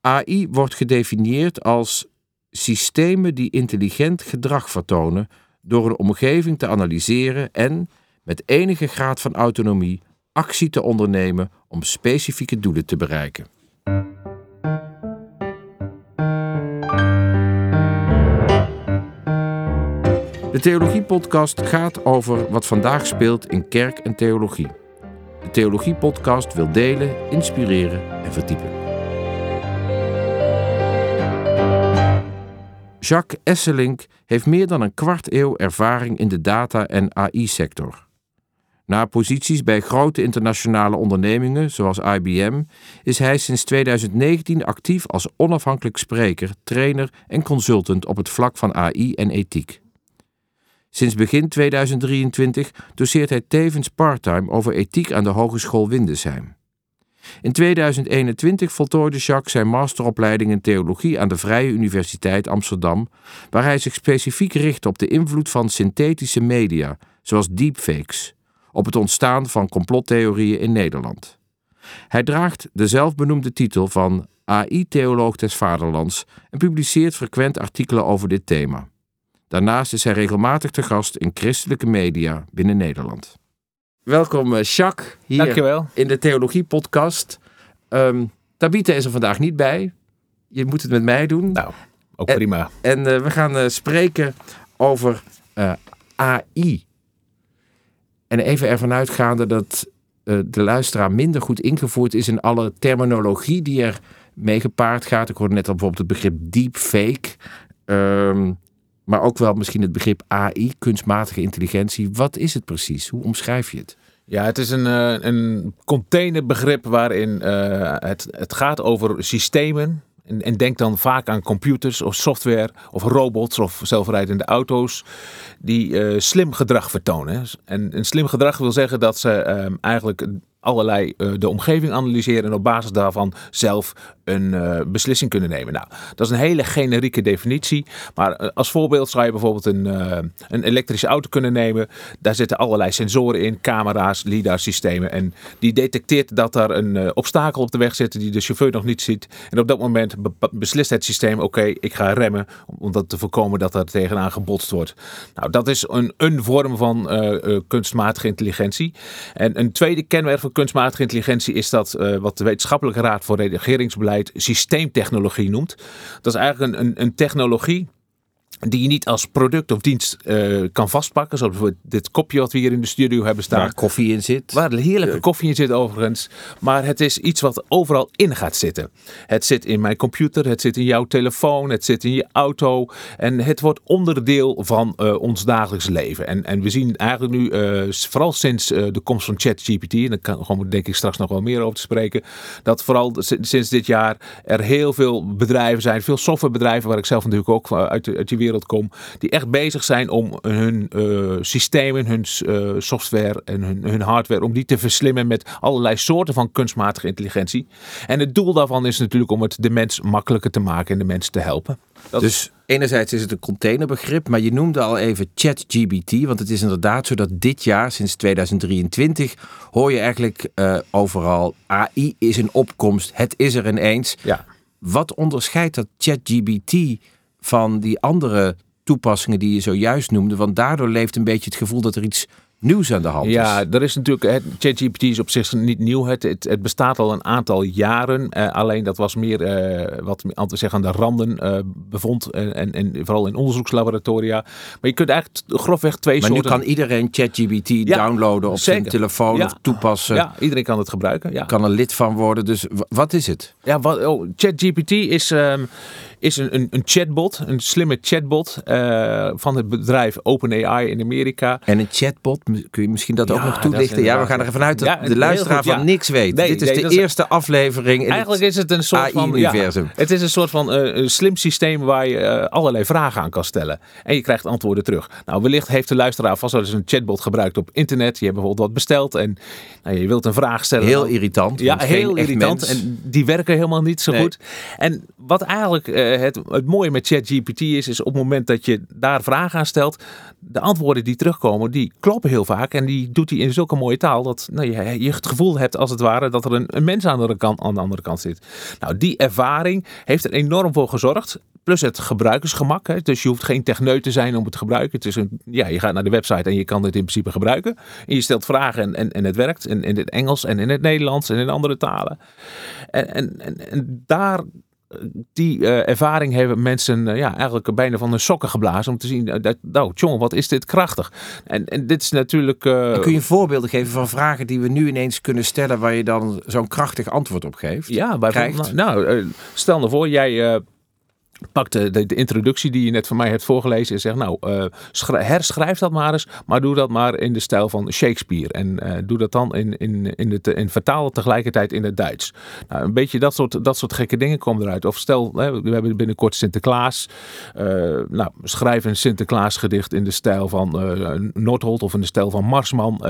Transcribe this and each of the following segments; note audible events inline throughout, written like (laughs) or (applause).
AI wordt gedefinieerd als systemen die intelligent gedrag vertonen door een omgeving te analyseren en, met enige graad van autonomie, actie te ondernemen om specifieke doelen te bereiken. De Theologie-podcast gaat over wat vandaag speelt in kerk en theologie. De Theologie-podcast wil delen, inspireren en verdiepen. Jacques Esselink heeft meer dan een kwart eeuw ervaring in de data- en AI-sector. Na posities bij grote internationale ondernemingen zoals IBM is hij sinds 2019 actief als onafhankelijk spreker, trainer en consultant op het vlak van AI en ethiek. Sinds begin 2023 doseert hij tevens parttime over ethiek aan de Hogeschool Windesheim. In 2021 voltooide Jacques zijn masteropleiding in theologie aan de Vrije Universiteit Amsterdam, waar hij zich specifiek richt op de invloed van synthetische media, zoals deepfakes, op het ontstaan van complottheorieën in Nederland. Hij draagt de zelfbenoemde titel van AI-theoloog des Vaderlands en publiceert frequent artikelen over dit thema. Daarnaast is hij regelmatig te gast in christelijke media binnen Nederland. Welkom uh, Jacques, hier Dankjewel. in de Theologie Podcast. Ehm Tabita is er vandaag niet bij. Je moet het met mij doen. Nou, ook En- prima. En eh, we gaan eh, spreken over eh, AI. En even ervan uitgaande dat eh, de luisteraar minder goed ingevoerd is in alle terminologie die er mee gepaard gaat. Ik hoorde net al bijvoorbeeld het begrip deepfake. Ehm maar ook wel misschien het begrip AI, kunstmatige intelligentie. Wat is het precies? Hoe omschrijf je het? Ja, het is een, eh, een containerbegrip waarin eh, het, het gaat over systemen. En, en denk dan vaak aan computers of software of robots of zelfrijdende auto's die eh, slim gedrag vertonen. En een slim gedrag wil zeggen dat ze ehm, eigenlijk allerlei eh, de omgeving analyseren en op basis daarvan zelf een eh, beslissing kunnen nemen. Nou, dat is een hele generieke definitie. Maar eh, als voorbeeld zou je bijvoorbeeld een, een elektrische auto kunnen nemen. Daar zitten allerlei sensoren in, camera's, lidar-systemen. En die detecteert dat er een obstakel op de weg zit die de chauffeur nog niet ziet. En op dat moment be- beslist het systeem, oké, ik ga remmen. Om, dat te voorkomen dat er tegenaan gebotst wordt. Nou, dat is een, een vorm van kunstmatige intelligentie. En een tweede kenmerk kunstmatige intelligentie is dat eh, wat de Wetenschappelijke Raad voor Regeringsbeleid systeemtechnologie noemt. Dat is eigenlijk een, een, een technologie die je niet als product of dienst eh, kan vastpakken. Zoals bijvoorbeeld dit kopje wat we hier in de studio hebben staan. Waar koffie in zit. Waar heerlijke koffie in zit overigens. Maar het is iets wat overal in gaat zitten. Het zit in mijn computer, het zit in jouw telefoon, het zit in je auto. En het wordt onderdeel van eh, ons dagelijks leven. En, en we zien eigenlijk nu, eh, vooral sinds de komst van ChatGPT, en daar kan gewoon denk ik straks nog wel meer over te spreken, dat vooral sinds dit jaar er heel veel bedrijven zijn, veel softwarebedrijven, waar ik zelf natuurlijk ook uit, de- uit die wereld kom, die echt bezig zijn om hun eh, systemen, hun eh, software en hun, hun hardware, om die te verslimmen met allerlei soorten van kunstmatige intelligentie. En het doel daarvan is natuurlijk om het de mens makkelijker te maken en de mens te helpen. Dat Dus enerzijds is het een containerbegrip, maar je noemde al even ChatGPT, want het is inderdaad zo dat dit jaar, sinds 2023, hoor je eigenlijk eh, overal AI is in opkomst, het is er ineens. ja. Wat onderscheidt dat ChatGPT van die andere toepassingen die je zojuist noemde? Want daardoor leeft een beetje het gevoel dat er iets nieuws aan de hand Ja, is. er is natuurlijk. ChatGPT is op zich niet nieuw. Het, het, het bestaat al een aantal jaren. Eh, alleen dat was meer eh, wat altijd zeggen aan de randen eh, bevond. En, en, vooral in onderzoekslaboratoria. Maar je kunt eigenlijk grofweg twee Maar nu soorten. kan iedereen ChatGPT downloaden op zijn telefoon Ja. of toepassen. ja, iedereen kan het gebruiken. Ja. Kan er lid van worden. Dus wat is het? Ja, wat, oh, ChatGPT is, ehm, is een, een, een chatbot, een slimme chatbot eh, van het bedrijf OpenAI in Amerika. En een chatbot, kun je misschien dat ook nog toelichten? Ja, we gaan er ervan uit dat Ja, de luisteraar goed, van niks weet. Nee, Dit is nee, de is- eerste aflevering in Eigenlijk het is het een soort van ja, AI-universum. het is een soort van eh, een slim systeem waar je eh, allerlei vragen aan kan stellen. En je krijgt antwoorden terug. Nou, wellicht heeft de luisteraar vast wel eens een chatbot gebruikt op internet. Je hebt bijvoorbeeld wat besteld en nou, je wilt een vraag stellen. Heel irritant. Ja, heel irritant. En die werken helemaal niet zo Nee. goed. En wat eigenlijk het, het mooie met ChatGPT is, is op het moment dat je daar vragen aan stelt, de antwoorden die terugkomen, die kloppen heel vaak. En die doet hij in zulke mooie taal dat nou, je, je het gevoel hebt als het ware dat er een, een mens aan de, andere kant, aan de andere kant zit. Nou, die ervaring heeft er enorm voor gezorgd. Plus het gebruikersgemak. Hè. Dus je hoeft geen techneut te zijn om het te gebruiken. Het is een, ja, je gaat naar de website en je kan het in principe gebruiken. En je stelt vragen en, en, en het werkt. In, in het Engels en in het Nederlands en in andere talen. En, en, en, en daar die uh, ervaring hebben mensen uh, ja, eigenlijk bijna van hun sokken geblazen om te zien dat, nou, jongen, wat is dit krachtig. En, en dit is natuurlijk... Uh, kun je voorbeelden geven van vragen die we nu ineens kunnen stellen waar je dan zo'n krachtig antwoord op geeft? Ja, bijvoorbeeld. Nou, nou stel nou voor, jij Pak de, de, introductie die je net van mij hebt voorgelezen en zeg nou, uh, herschrijf dat maar eens, maar doe dat maar in de stijl van Shakespeare. En uh, doe dat dan in, in, in, het, in vertaal tegelijkertijd in het Duits. Nou, een beetje dat soort, dat soort gekke dingen komen eruit. Of stel, hè, we hebben binnenkort Sinterklaas. Uh, nou, schrijf een Sinterklaasgedicht in de stijl van Noordholt of in de stijl van Marsman.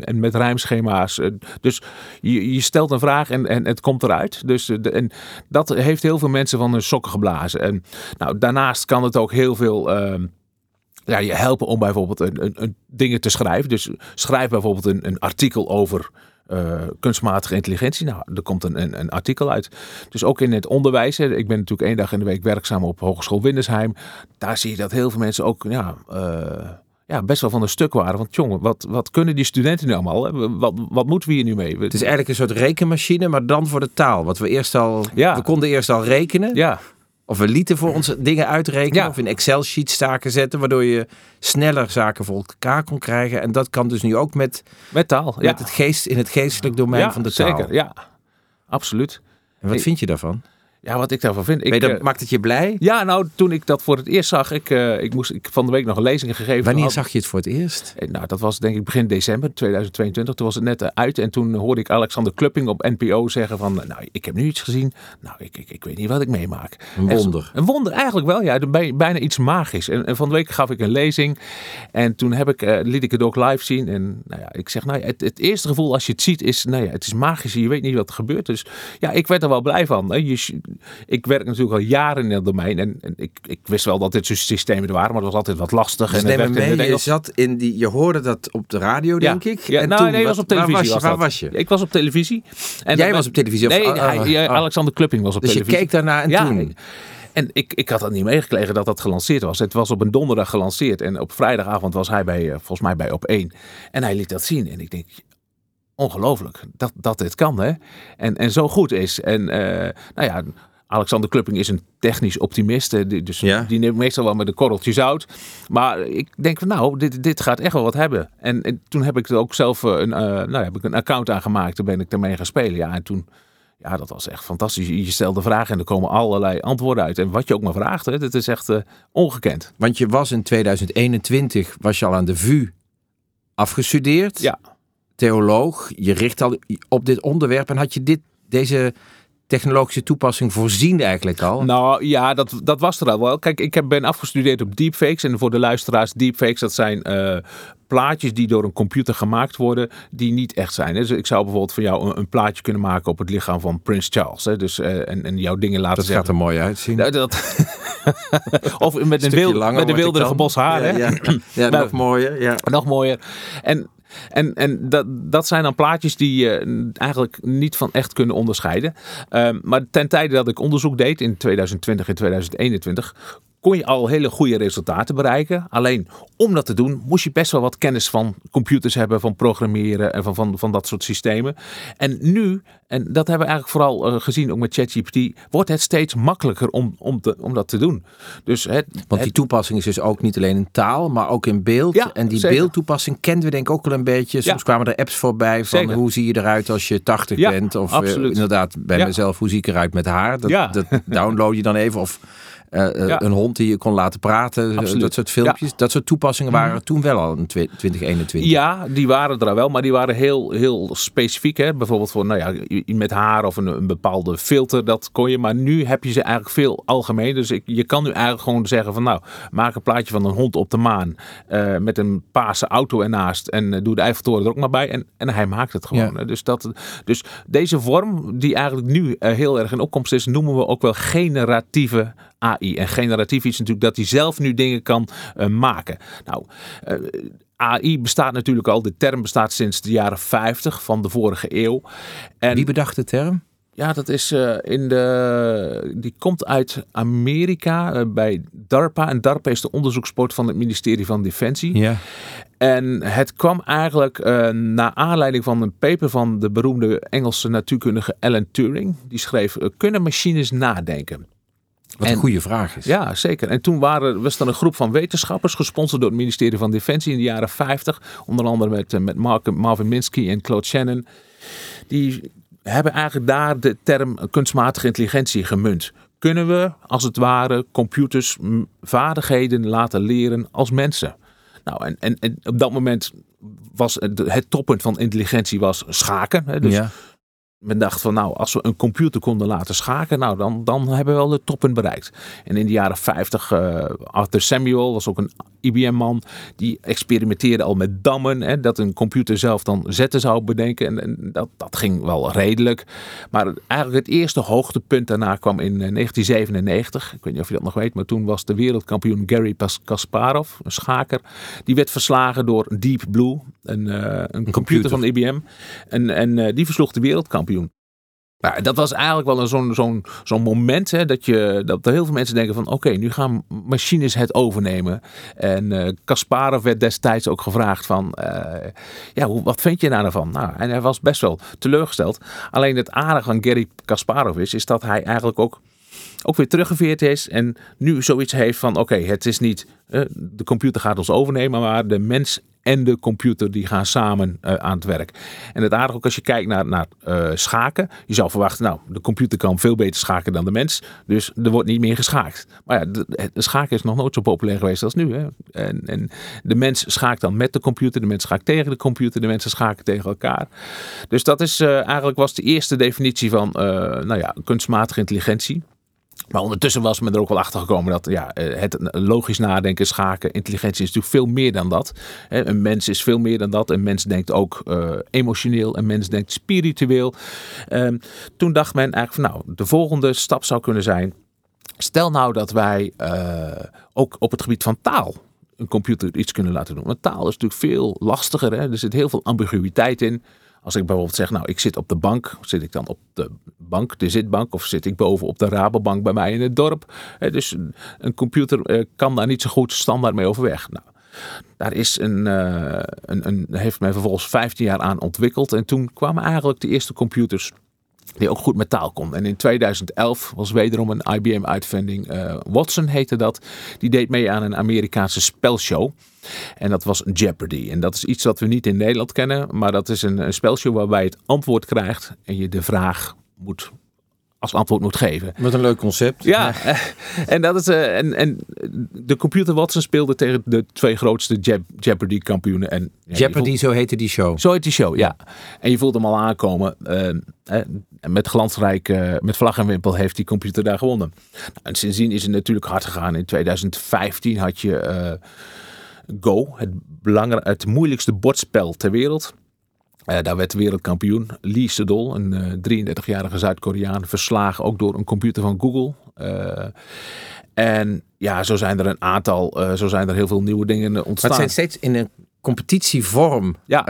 en met rijmschema's. dus je, je stelt een vraag en, en het komt eruit. Dus en dat heeft heel veel mensen van hun sokken geblazen. En nou, daarnaast kan het ook heel veel uh, ja, je helpen om bijvoorbeeld een, een, een, dingen te schrijven. Dus schrijf bijvoorbeeld een, een artikel over uh, kunstmatige intelligentie. Nou, er komt een, een, een, artikel uit. Dus ook in het onderwijs. Hè, ik ben natuurlijk één dag in de week werkzaam op Hogeschool Windersheim. Daar zie je dat heel veel mensen ook ja, uh, ja, best wel van een stuk waren. Want jongen, wat, wat kunnen die studenten nu allemaal? Wat, wat moeten we hier nu mee? Het is eigenlijk een soort rekenmachine, maar dan voor de taal. Wat we eerst al. Ja. We konden eerst al rekenen. Ja. Of we lieten voor ons dingen uitrekenen. Of in Excel-sheets zaken zetten. Waardoor je sneller zaken voor elkaar kon krijgen. En dat kan dus nu ook met, met taal. Met het geest, in het geestelijk domein van de taal. Zeker, ja. Absoluut. En wat vind je daarvan? Ja, wat ik daarvan vind. Ik, dat, uh, maakt het je blij? Ja, nou, toen ik dat voor het eerst zag, ik, uh, ik moest ik van de week nog een lezing gegeven. Wanneer zag je het voor het eerst? Eh, nou, dat was denk ik begin december 2022. Toen was het net uit en toen hoorde ik Alexander Klupping op NPO zeggen van, nou, ik heb nu iets gezien. Nou, ik, ik, ik weet niet wat ik meemaak. Een wonder. En, een wonder eigenlijk wel, ja. Bijna iets magisch. En, en, van de week gaf ik een lezing en toen heb ik, uh, liet ik het ook live zien. En nou ja, ik zeg, nou, het, het eerste gevoel als je het ziet is, nou ja, het is magisch. Je weet niet wat er gebeurt. Dus ja, ik werd er wel blij van. Hè. Je, ik werk natuurlijk al jaren in het domein. En, en ik, ik, wist wel dat dit soort systemen er waren, maar dat was altijd wat lastig. Dus en neem mee, je, zat in die, je hoorde dat op de radio, denk ik. Ja, en nou, toen, nee, was op televisie. Waar was je? Waar was je? Ik was op televisie. En Jij was op televisie? Of, nee, uh, hij, uh, Alexander Klupping was op dus televisie. Dus je keek daarna en ja, toen? En ik, ik had dat niet meegekregen dat dat gelanceerd was. Het was op een donderdag gelanceerd. En op vrijdagavond was hij bij, volgens mij bij op 1. En hij liet dat zien. En ik denk, ongelooflijk dat, dat dit kan. Hè? En, en zo goed is. En uh, nou ja, Alexander Klupping is een technisch optimist. Dus ja. die neemt meestal wel met een korreltje zout. Maar ik denk van nou, dit, dit gaat echt wel wat hebben. En, en toen heb ik er ook zelf een, uh, nou, heb ik een account aangemaakt. Toen ben ik ermee gaan spelen. Ja, en toen, ja, dat was echt fantastisch. Je stelt de vragen en er komen allerlei antwoorden uit. En wat je ook maar vraagt, hè, dat is echt uh, ongekend. Want je was in 2021, was je al aan de VU afgestudeerd. Ja. Theoloog. Je richt al op dit onderwerp. En had je dit, deze technologische toepassing voorzien eigenlijk al? Nou ja, dat, dat was er al wel. Kijk, ik heb, ben afgestudeerd op deepfakes. En voor de luisteraars, deepfakes, dat zijn uh, plaatjes die door een computer gemaakt worden, die niet echt zijn. Dus ik zou bijvoorbeeld van jou een, een plaatje kunnen maken op het lichaam van Prins Charles. Hè? Dus, uh, en, en jouw dingen laten dat zeggen. Dat gaat er mooi uitzien. Dat, dat (laughs) of met een, wil, met een wilderige bos haar. Ja, ja. ja nog mooier. Ja. Nog mooier. En en, en dat, dat zijn dan plaatjes die je eigenlijk niet van echt kunnen onderscheiden. Um, maar ten tijde dat ik onderzoek deed in 2020 en 2021, kon je al hele goede resultaten bereiken. Alleen om dat te doen moest je best wel wat kennis van computers hebben, van programmeren en van, van, van dat soort systemen. En nu, en dat hebben we eigenlijk vooral uh, gezien ook met ChatGPT, wordt het steeds makkelijker om, om, te, om dat te doen. Dus het, Want die toepassing is dus ook niet alleen in taal, maar ook in beeld. Ja, en die zeker. beeldtoepassing kenden we denk ik ook al een beetje. Soms Ja. kwamen er apps voorbij van Zeker. hoe zie je eruit als je 80 Ja, bent. Of eh, inderdaad bij mezelf, hoe zie ik eruit met haar. Dat, Ja. dat download je dan even. Of eh, eh, Ja. een hond die je kon laten praten. Absoluut. Dat soort filmpjes. Dat soort toepassingen waren er toen wel al in twe- 2021. Ja, die waren er al wel, maar die waren heel, heel specifiek. Hè? Bijvoorbeeld voor, nou ja, met haar of een, een, bepaalde filter, dat kon je. Maar nu heb je ze eigenlijk veel algemeen. Dus ik, je kan nu eigenlijk gewoon zeggen van nou, maak een plaatje van een hond op de maan. Uh, met een paarse auto ernaast. En uh, doe de Eiffeltoren er ook maar bij. En, en hij maakt het gewoon. Ja. Dus, dat, dus deze vorm, die eigenlijk nu heel erg in opkomst is, noemen we ook wel generatieve AI. En generatief is natuurlijk dat hij zelf nu dingen kan maken. Nou, AI bestaat natuurlijk al, de term bestaat sinds de jaren 50 van de vorige eeuw. En Wie bedacht de term? Ja, dat is uh, in de. Die komt uit Amerika uh, bij DARPA. En DARPA is de onderzoeksport van het ministerie van Defensie. Ja. En het kwam eigenlijk uh, naar aanleiding van een paper van de beroemde Engelse natuurkundige Alan Turing. Die schreef: Kunnen machines nadenken? Wat een goede vraag is. Ja, zeker. En toen waren, was er een groep van wetenschappers, gesponsord door het ministerie van Defensie in de jaren 50. Onder andere met, met Mark, Marvin Minsky en Claude Shannon. Die hebben eigenlijk daar de term kunstmatige intelligentie gemunt. Kunnen we, als het ware, computers vaardigheden laten leren als mensen? Nou, en, en, en op dat moment was het, het toppunt van intelligentie was schaken. Hè? Dus ja men dacht van nou, als we een computer konden laten schaken, nou dan, dan hebben we wel de toppen bereikt. En in de jaren 50, uh, eh, Arthur Samuel was ook een IBM-man, die experimenteerde al met dammen, hè, dat een computer zelf dan zetten zou bedenken. En, en, dat, dat ging wel redelijk. Maar eigenlijk het eerste hoogtepunt daarna kwam in 1997. Eh, Ik weet niet of je dat nog weet, maar toen was de wereldkampioen Gary Kasparov, een schaker, die werd verslagen door Deep Blue, een, uh, een, een computer, van IBM. En, en die versloeg de wereldkampioen. Nou, dat was eigenlijk wel zo'n zo'n zo'n moment hè, dat, je, dat heel veel mensen denken van oké, nu gaan machines het overnemen. En uh, Kasparov werd destijds ook gevraagd van uh, ja, hoe, wat vind je daar nou van? Nou, en hij was best wel teleurgesteld. Alleen het aardige van Gary Kasparov is, is dat hij eigenlijk ook ook weer teruggeveerd is en nu zoiets heeft van oké, het is niet uh, de computer gaat ons overnemen, maar de mens en de computer die gaan samen uh, aan het werk. En het aardige ook als je kijkt naar, naar uh, schaken. Je zou verwachten, nou, de computer kan veel beter schaken dan de mens. Dus er wordt niet meer geschaakt. Maar ja, de, de schaken is nog nooit zo populair geweest als nu. Hè? En, en de mens schaakt dan met de computer. De mens schaakt tegen de computer. De mensen schaken tegen elkaar. Dus dat is uh, eigenlijk was de eerste definitie van nou ja, kunstmatige intelligentie. Maar ondertussen was men er ook wel achter gekomen dat ja, eh, het logisch nadenken, schaken, intelligentie is natuurlijk veel meer dan dat. Een mens is veel meer dan dat. Een mens denkt ook uh, emotioneel, een mens denkt spiritueel. Um, toen dacht men eigenlijk van nou, de volgende stap zou kunnen zijn. Stel nou dat wij uh, ook op het gebied van taal een computer iets kunnen laten doen. Want taal is natuurlijk veel lastiger. Hè? Er zit heel veel ambiguïteit in. Als ik bijvoorbeeld zeg, nou, ik zit op de bank, zit ik dan op de bank, de zitbank, of zit ik boven op de Rabobank bij mij in het dorp? Dus een computer eh, kan daar niet zo goed standaard mee overweg. Nou, daar is een, uh, een, een, heeft men vervolgens 15 jaar aan ontwikkeld. En toen kwamen eigenlijk de eerste computers die ook goed met taal kon. En in 2011 was wederom een IBM-uitvinding, uh, Watson heette dat. Die deed mee aan een Amerikaanse spelshow. En dat was Jeopardy. En dat is iets wat we niet in Nederland kennen, maar dat is een, een spelshow waarbij je het antwoord krijgt en je de vraag moet als antwoord moet geven. Met een leuk concept. Ja, (laughs) en, dat is, uh, en, en de computer Watson speelde tegen de twee grootste Jeopardy kampioenen. En, ja, Jeopardy, zo heette die show. Zo heet die show, ja. En je voelt hem al aankomen. Uh, met glansrijk, met vlag en wimpel heeft die computer daar gewonnen. Nou, en sindsdien is het natuurlijk hard gegaan. In 2015 had je Go, het, het moeilijkste bordspel ter wereld. Uh, daar werd wereldkampioen Lee Sedol, een uh, 33-jarige Zuid-Koreaan, verslagen ook door een computer van Google. Uh, en ja, zo zijn er een aantal, zo zijn er heel veel nieuwe dingen ontstaan. Maar het zijn steeds in een competitievorm. Ja,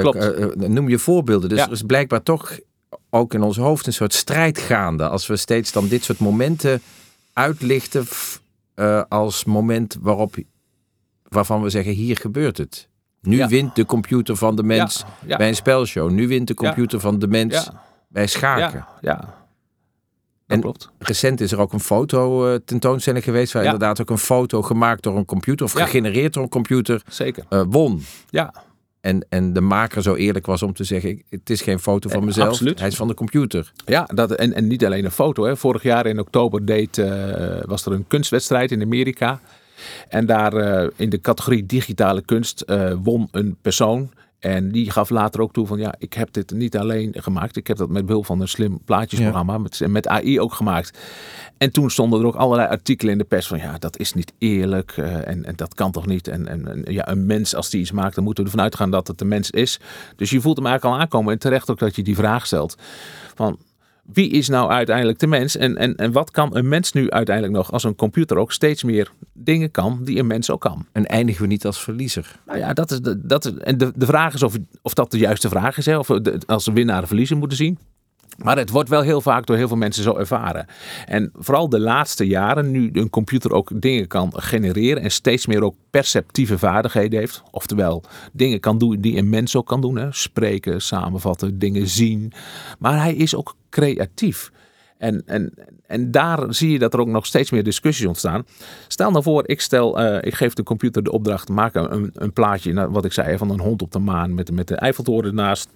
klopt. noem je voorbeelden. Dus er is blijkbaar toch ook in ons hoofd een soort strijd gaande. Als we steeds dan dit soort momenten uitlichten als moment waarop waarvan we zeggen, hier gebeurt het. Nu wint de computer van de mens bij een spelshow. Nu wint de computer van de mens bij schaken. Ja, en klopt. recent is er ook een foto uh, tentoonstelling geweest, waar inderdaad ook een foto gemaakt door een computer of gegenereerd door een computer Zeker. Uh, won. Ja. En, en de maker zo eerlijk was om te zeggen: het is geen foto van mezelf, Absoluut. hij is van de computer. Ja, dat, en, en niet alleen een foto. Hè. Vorig jaar in oktober deed, uh, was er een kunstwedstrijd in Amerika. En daar uh, in de categorie digitale kunst uh, won een persoon. En die gaf later ook toe van ja, ik heb dit niet alleen gemaakt. Ik heb dat met behulp van een slim plaatjesprogramma, met, met AI ook gemaakt. En toen stonden er ook allerlei artikelen in de pers van ja, dat is niet eerlijk eh, en, en dat kan toch niet. En, en, en, ja, een mens als die iets maakt, dan moeten we ervan uitgaan dat het een mens is. Dus je voelt hem eigenlijk al aankomen en terecht ook dat je die vraag stelt. Van wie is nou uiteindelijk de mens? En, en, en wat kan een mens nu uiteindelijk nog als een computer ook steeds meer dingen kan die een mens ook kan? En eindigen we niet als verliezer? Nou ja, dat is de, dat is, en de, de vraag is of, of dat de juiste vraag is. Hè? Of we als winnaar en verliezer moeten zien. Maar het wordt wel heel vaak door heel veel mensen zo ervaren. En vooral de laatste jaren, nu een computer ook dingen kan genereren en steeds meer ook perceptieve vaardigheden heeft. Oftewel, dingen kan doen die een mens ook kan doen. Hè? Spreken, samenvatten, dingen zien. Maar hij is ook creatief. En, en, en daar zie je dat er ook nog steeds meer discussies ontstaan. Stel nou voor, ik, stel, uh, ik geef de computer de opdracht, maak een, een plaatje, nou, wat ik zei, van een hond op de maan met, met de Eiffeltoren ernaast.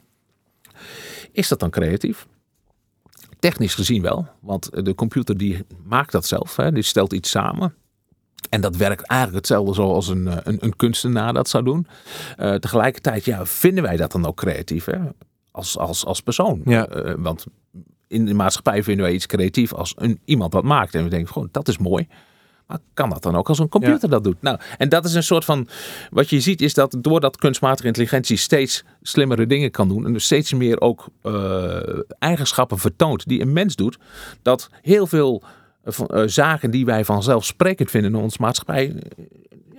Is dat dan creatief? Technisch gezien wel, want de computer die maakt dat zelf, hè, die stelt iets samen. En dat werkt eigenlijk hetzelfde zoals een, een, een kunstenaar dat zou doen. Uh, tegelijkertijd, ja, vinden wij dat dan ook creatief hè? Als, als, als persoon? Ja. Uh, want in de maatschappij vinden wij iets creatief als een, iemand wat maakt. En we denken gewoon, dat is mooi. Maar kan dat dan ook als een computer ja. dat doet? Nou, en dat is een soort van. Wat je ziet is dat doordat kunstmatige intelligentie steeds slimmere dingen kan doen. En dus steeds meer ook uh, eigenschappen vertoont die een mens doet. Dat heel veel uh, zaken die wij vanzelfsprekend vinden in onze maatschappij.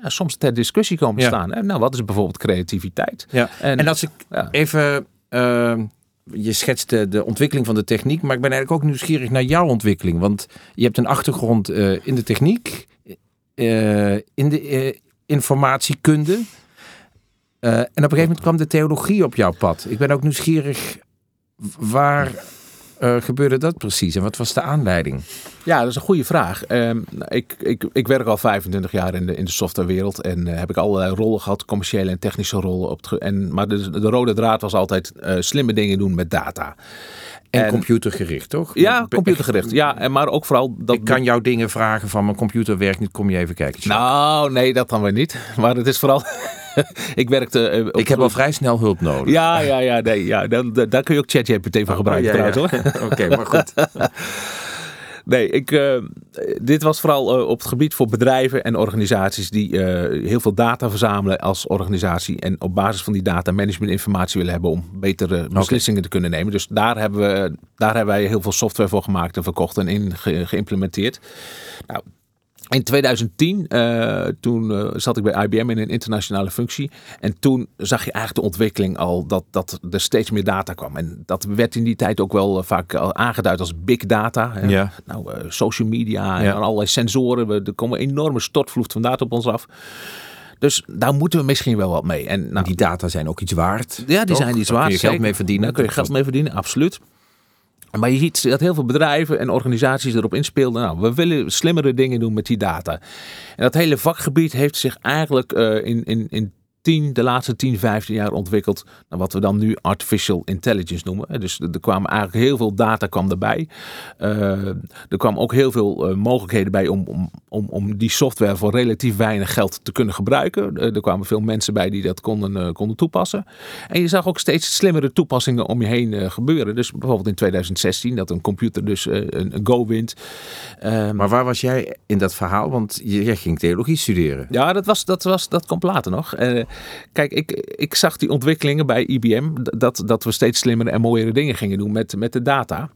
Ja, soms ter discussie komen ja. staan. En nou, wat is bijvoorbeeld creativiteit? Ja. En, en als ik even. Uh, je schetst de, ontwikkeling van de techniek, maar ik ben eigenlijk ook nieuwsgierig naar jouw ontwikkeling. Want je hebt een achtergrond uh, in de techniek, uh, in de uh, informatiekunde. en op een gegeven moment kwam de theologie op jouw pad. Ik ben ook nieuwsgierig, waar gebeurde dat precies en wat was de aanleiding? Ja, dat is een goede vraag. Um, ik, ik, ik werk al 25 jaar in de, in de softwarewereld en uh, heb ik allerlei rollen gehad, commerciële en technische rollen. Op het, en, maar de, de rode draad was altijd uh, slimme dingen doen met data. En, en, computergericht, toch? Ja, computergericht. Ja, en maar ook vooral dat. Ik kan jou dingen vragen van mijn computer werkt niet, kom je even kijken. Nou, nee, dat dan weer niet. Maar het is vooral. (laughs) ik werkte. Uh, ik heb al vrij snel hulp nodig. Ja, ja, ja, nee, ja. Daar, daar kun je ook ChatGPT van gebruiken, oh, ja, trouwens, ja. hoor. (laughs) Oké, okay, maar goed. (laughs) Nee, ik, uh, dit was vooral uh, op het gebied voor bedrijven en organisaties die uh, heel veel data verzamelen als organisatie. En op basis van die data managementinformatie willen hebben om betere beslissingen okay. te kunnen nemen. Dus daar hebben, we, daar hebben wij heel veel software voor gemaakt en verkocht en in ge, geïmplementeerd. Nou, in 2010, uh, toen uh, zat ik bij IBM in een internationale functie. En toen zag je eigenlijk de ontwikkeling al dat, dat er steeds meer data kwam. En dat werd in die tijd ook wel uh, vaak aangeduid als big data. Hè? Ja. Nou, social media ja. en allerlei sensoren. We, er komen een enorme stortvloed van data op ons af. Dus daar moeten we misschien wel wat mee. En nou, die data zijn ook iets waard. Ja, die toch? zijn iets Daar waard. kun je geld mee verdienen. Daar kun je geld mee verdienen, absoluut. Maar je ziet dat heel veel bedrijven en organisaties erop inspeelden. Nou, we willen slimmere dingen doen met die data. En dat hele vakgebied heeft zich eigenlijk uh, in, in, in 10, de laatste 10, 15 jaar ontwikkeld naar wat we dan nu artificial intelligence noemen. Dus er kwamen eigenlijk heel veel data kwam erbij. Uh, er kwam ook heel veel uh, mogelijkheden bij om, om, om, om die software voor relatief weinig geld te kunnen gebruiken. Uh, er kwamen veel mensen bij die dat konden, konden toepassen. En je zag ook steeds slimmere toepassingen om je heen gebeuren. Dus bijvoorbeeld in 2016 dat een computer dus een, een Go wint. Um, maar waar was jij in dat verhaal? Want jij ging theologie studeren. Ja, dat, was, dat, was, dat kwam later nog. Kijk, ik, ik zag die ontwikkelingen bij IBM, dat, dat we steeds slimmere en mooiere dingen gingen doen met, met de data.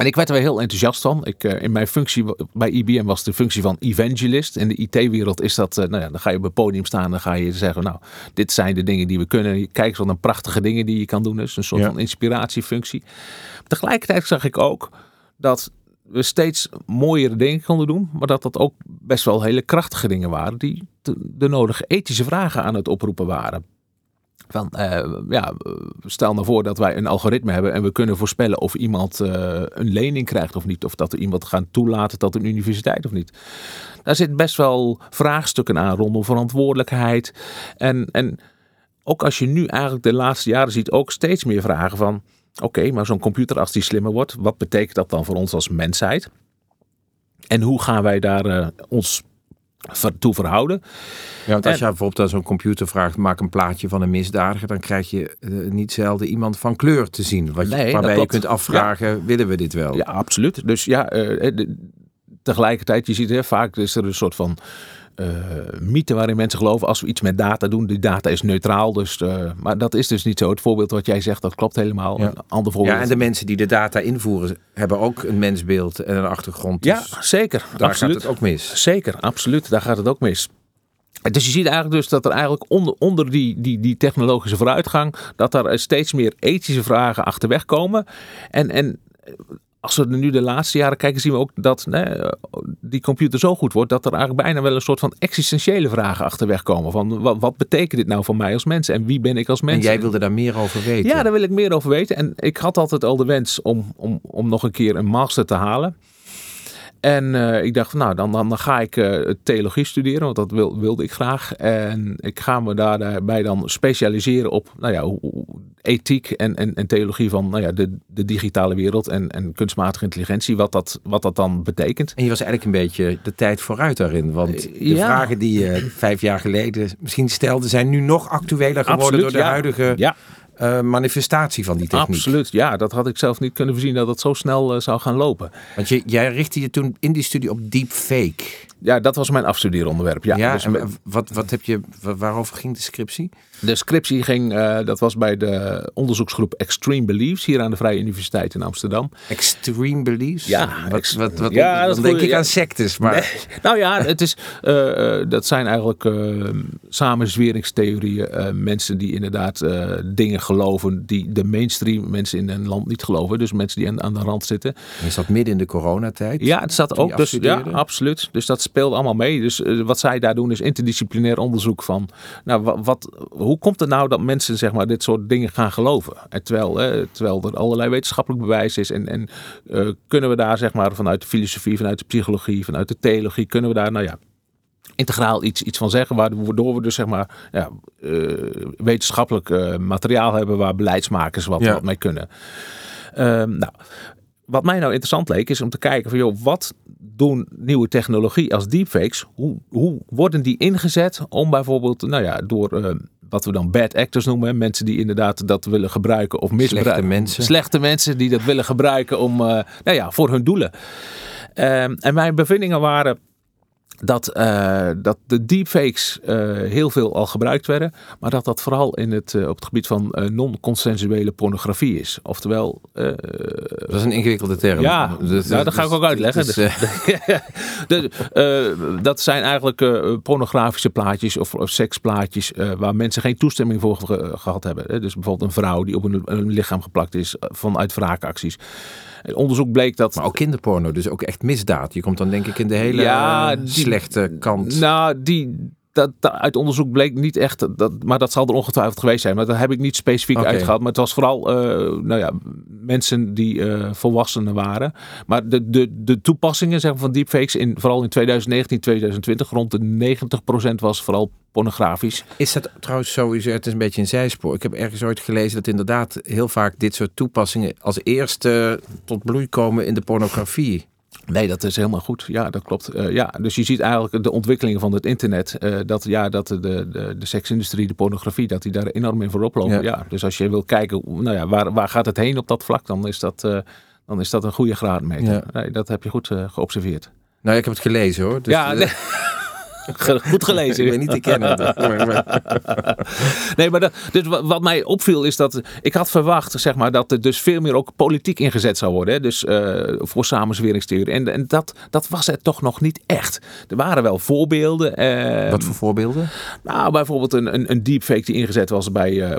En ik werd er heel enthousiast van. Ik, uh, in mijn functie bij IBM was de functie van evangelist. In de IT-wereld is dat, uh, nou ja, dan ga je op het podium staan en dan ga je zeggen, nou, dit zijn de dingen die we kunnen. Kijk eens wat een prachtige dingen die je kan doen. Dus een soort ja. van inspiratiefunctie. Tegelijkertijd zag ik ook dat we steeds mooiere dingen konden doen, maar dat dat ook best wel hele krachtige dingen waren die de nodige ethische vragen aan het oproepen waren. Van, uh, ja, stel nou voor dat wij een algoritme hebben en we kunnen voorspellen of iemand uh, een lening krijgt of niet, of dat we iemand gaan toelaten tot een universiteit of niet. Daar zit best wel vraagstukken aan rondom verantwoordelijkheid. En, en ook als je nu eigenlijk de laatste jaren ziet, ook steeds meer vragen van Oké, okay, maar zo'n computer als die slimmer wordt, wat betekent dat dan voor ons als mensheid? En hoe gaan wij daar uh, ons toe verhouden. Ja, want als je bijvoorbeeld aan zo'n computer vraagt, maak een plaatje van een misdadiger, dan krijg je uh, niet zelden iemand van kleur te zien. Wat je, waarbij je kunt afvragen, willen we dit wel? Ja, absoluut. Dus ja, uh, tegelijkertijd, je ziet heel vaak, is er een soort van uh, mythe waarin mensen geloven als we iets met data doen, die data is neutraal. Dus, uh, maar dat is dus niet zo. Het voorbeeld wat jij zegt, dat klopt helemaal. Ja. Een ander voorbeeld. Ja, en de mensen die de data invoeren hebben ook een mensbeeld en een achtergrond. Dus ja, zeker. Daar absoluut. gaat het ook mis. Zeker, absoluut. Daar gaat het ook mis. Dus je ziet eigenlijk dus dat er eigenlijk onder, onder die, die, die technologische vooruitgang, dat er steeds meer ethische vragen achterweg komen. En, en als we nu de laatste jaren kijken, zien we ook dat nee, die computer zo goed wordt dat er eigenlijk bijna wel een soort van existentiële vragen achterweg komen. Van wat, wat betekent dit nou voor mij als mens en wie ben ik als mens? En jij wilde daar meer over weten? Ja, daar wil ik meer over weten. En ik had altijd al de wens om, om, om nog een keer een master te halen. En uh, ik dacht, nou, dan, dan, dan ga ik uh, theologie studeren, want dat wil, wilde ik graag. En ik ga me daarbij dan specialiseren op nou ja, ethiek en, en, en theologie van nou ja, de, de digitale wereld en, en kunstmatige intelligentie, wat dat, wat dat dan betekent. En je was eigenlijk een beetje de tijd vooruit daarin, want de ja. vragen die je vijf jaar geleden misschien stelde, zijn nu nog actueler geworden Absoluut, door de ja. huidige Ja. Uh, manifestatie van die techniek. Absoluut, ja. Dat had ik zelf niet kunnen voorzien dat het zo snel uh, zou gaan lopen. Want je, jij richtte je toen in die studie op deepfake. Ja, dat was mijn afstudeeronderwerp. Ja, ja dus en wat, wat heb je, waarover ging de scriptie? De scriptie ging, uh, dat was bij de onderzoeksgroep Extreme Beliefs hier aan de Vrije Universiteit in Amsterdam. Extreme Beliefs? Ja. Wat, wat, wat, ja, dan denk ik aan sectes. Maar... Nee. Nou ja, het is, uh, dat zijn eigenlijk uh, samenzweringstheorieën. mensen die inderdaad dingen geloven die de mainstream mensen in een land niet geloven. Dus mensen die aan, aan de rand zitten. Is dat midden in de coronatijd? Ja, het staat ook. Dus, ja, absoluut. Dus dat speelt allemaal mee. Dus wat zij daar doen is interdisciplinair onderzoek van, nou, wat, wat hoe komt het nou dat mensen zeg maar, dit soort dingen gaan geloven? En terwijl, hè, terwijl er allerlei wetenschappelijk bewijs is. En, en uh, kunnen we daar zeg maar, vanuit de filosofie, vanuit de psychologie, vanuit de theologie, kunnen we daar nou ja, integraal iets, iets van zeggen. Waardoor we dus zeg maar, ja, uh, wetenschappelijk uh, materiaal hebben waar beleidsmakers wat, ja. wat mee kunnen. nou, wat mij nou interessant leek, is om te kijken van joh, wat doen nieuwe technologie als deepfakes? Hoe, hoe worden die ingezet om bijvoorbeeld, nou ja, door uh, wat we dan bad actors noemen, mensen die inderdaad dat willen gebruiken of misbruiken. Slechte mensen. Slechte mensen die dat willen gebruiken om, uh, nou ja, voor hun doelen. Uh, en mijn bevindingen waren dat, uh, dat de deepfakes uh, heel veel al gebruikt werden, maar dat dat vooral in het, uh, op het gebied van non-consensuele pornografie is. Oftewel. dat is een ingewikkelde term. Ja, dus, nou, dat ga ik ook uitleggen. Dus, (laughs) dat zijn eigenlijk pornografische plaatjes of, of seksplaatjes waar mensen geen toestemming voor ge gehad hebben. Dus bijvoorbeeld een vrouw die op een, een lichaam geplakt is vanuit wraakacties. Het onderzoek bleek dat... Maar ook kinderporno, dus ook echt misdaad. Je komt dan denk ik in de hele ja, die, slechte kant. Nou, die... Dat, dat, uit onderzoek bleek niet echt, dat, maar dat zal er ongetwijfeld geweest zijn. Maar dat heb ik niet specifiek okay. uitgehaald. Maar het was vooral uh, nou ja, mensen die uh, volwassenen waren. Maar de, de, de toepassingen zeg maar, van deepfakes, in, vooral in 2019, 2020, rond de 90% was vooral pornografisch. Is dat trouwens sowieso, het is een beetje een zijspoor. Ik heb ergens ooit gelezen dat inderdaad heel vaak dit soort toepassingen als eerste tot bloei komen in de pornografie. Nee, dat is helemaal goed. Ja, dat klopt. Uh, ja, dus je ziet eigenlijk de ontwikkelingen van het internet. Uh, dat, ja, dat de, de, de seksindustrie, de pornografie, dat die daar enorm in voorop lopen. Ja. ja. dus als je wil kijken, nou ja, waar, waar gaat het heen op dat vlak, dan is dat, uh, dan is dat een goede graadmeter. Ja. Nee, dat heb je goed geobserveerd. Nou, ik heb het gelezen hoor. Dus ja. (laughs) Goed gelezen. ik ben niet te kennen. (laughs) nee, maar dat, dus wat mij opviel is dat ik had verwacht zeg maar, dat er dus veel meer ook politiek ingezet zou worden. Hè? Dus uh, voor samenzweringstheorie. En, en dat, dat was het toch nog niet echt. Er waren wel voorbeelden. Uh, wat voor voorbeelden? Nou, bijvoorbeeld een, een, een deepfake die ingezet was bij uh,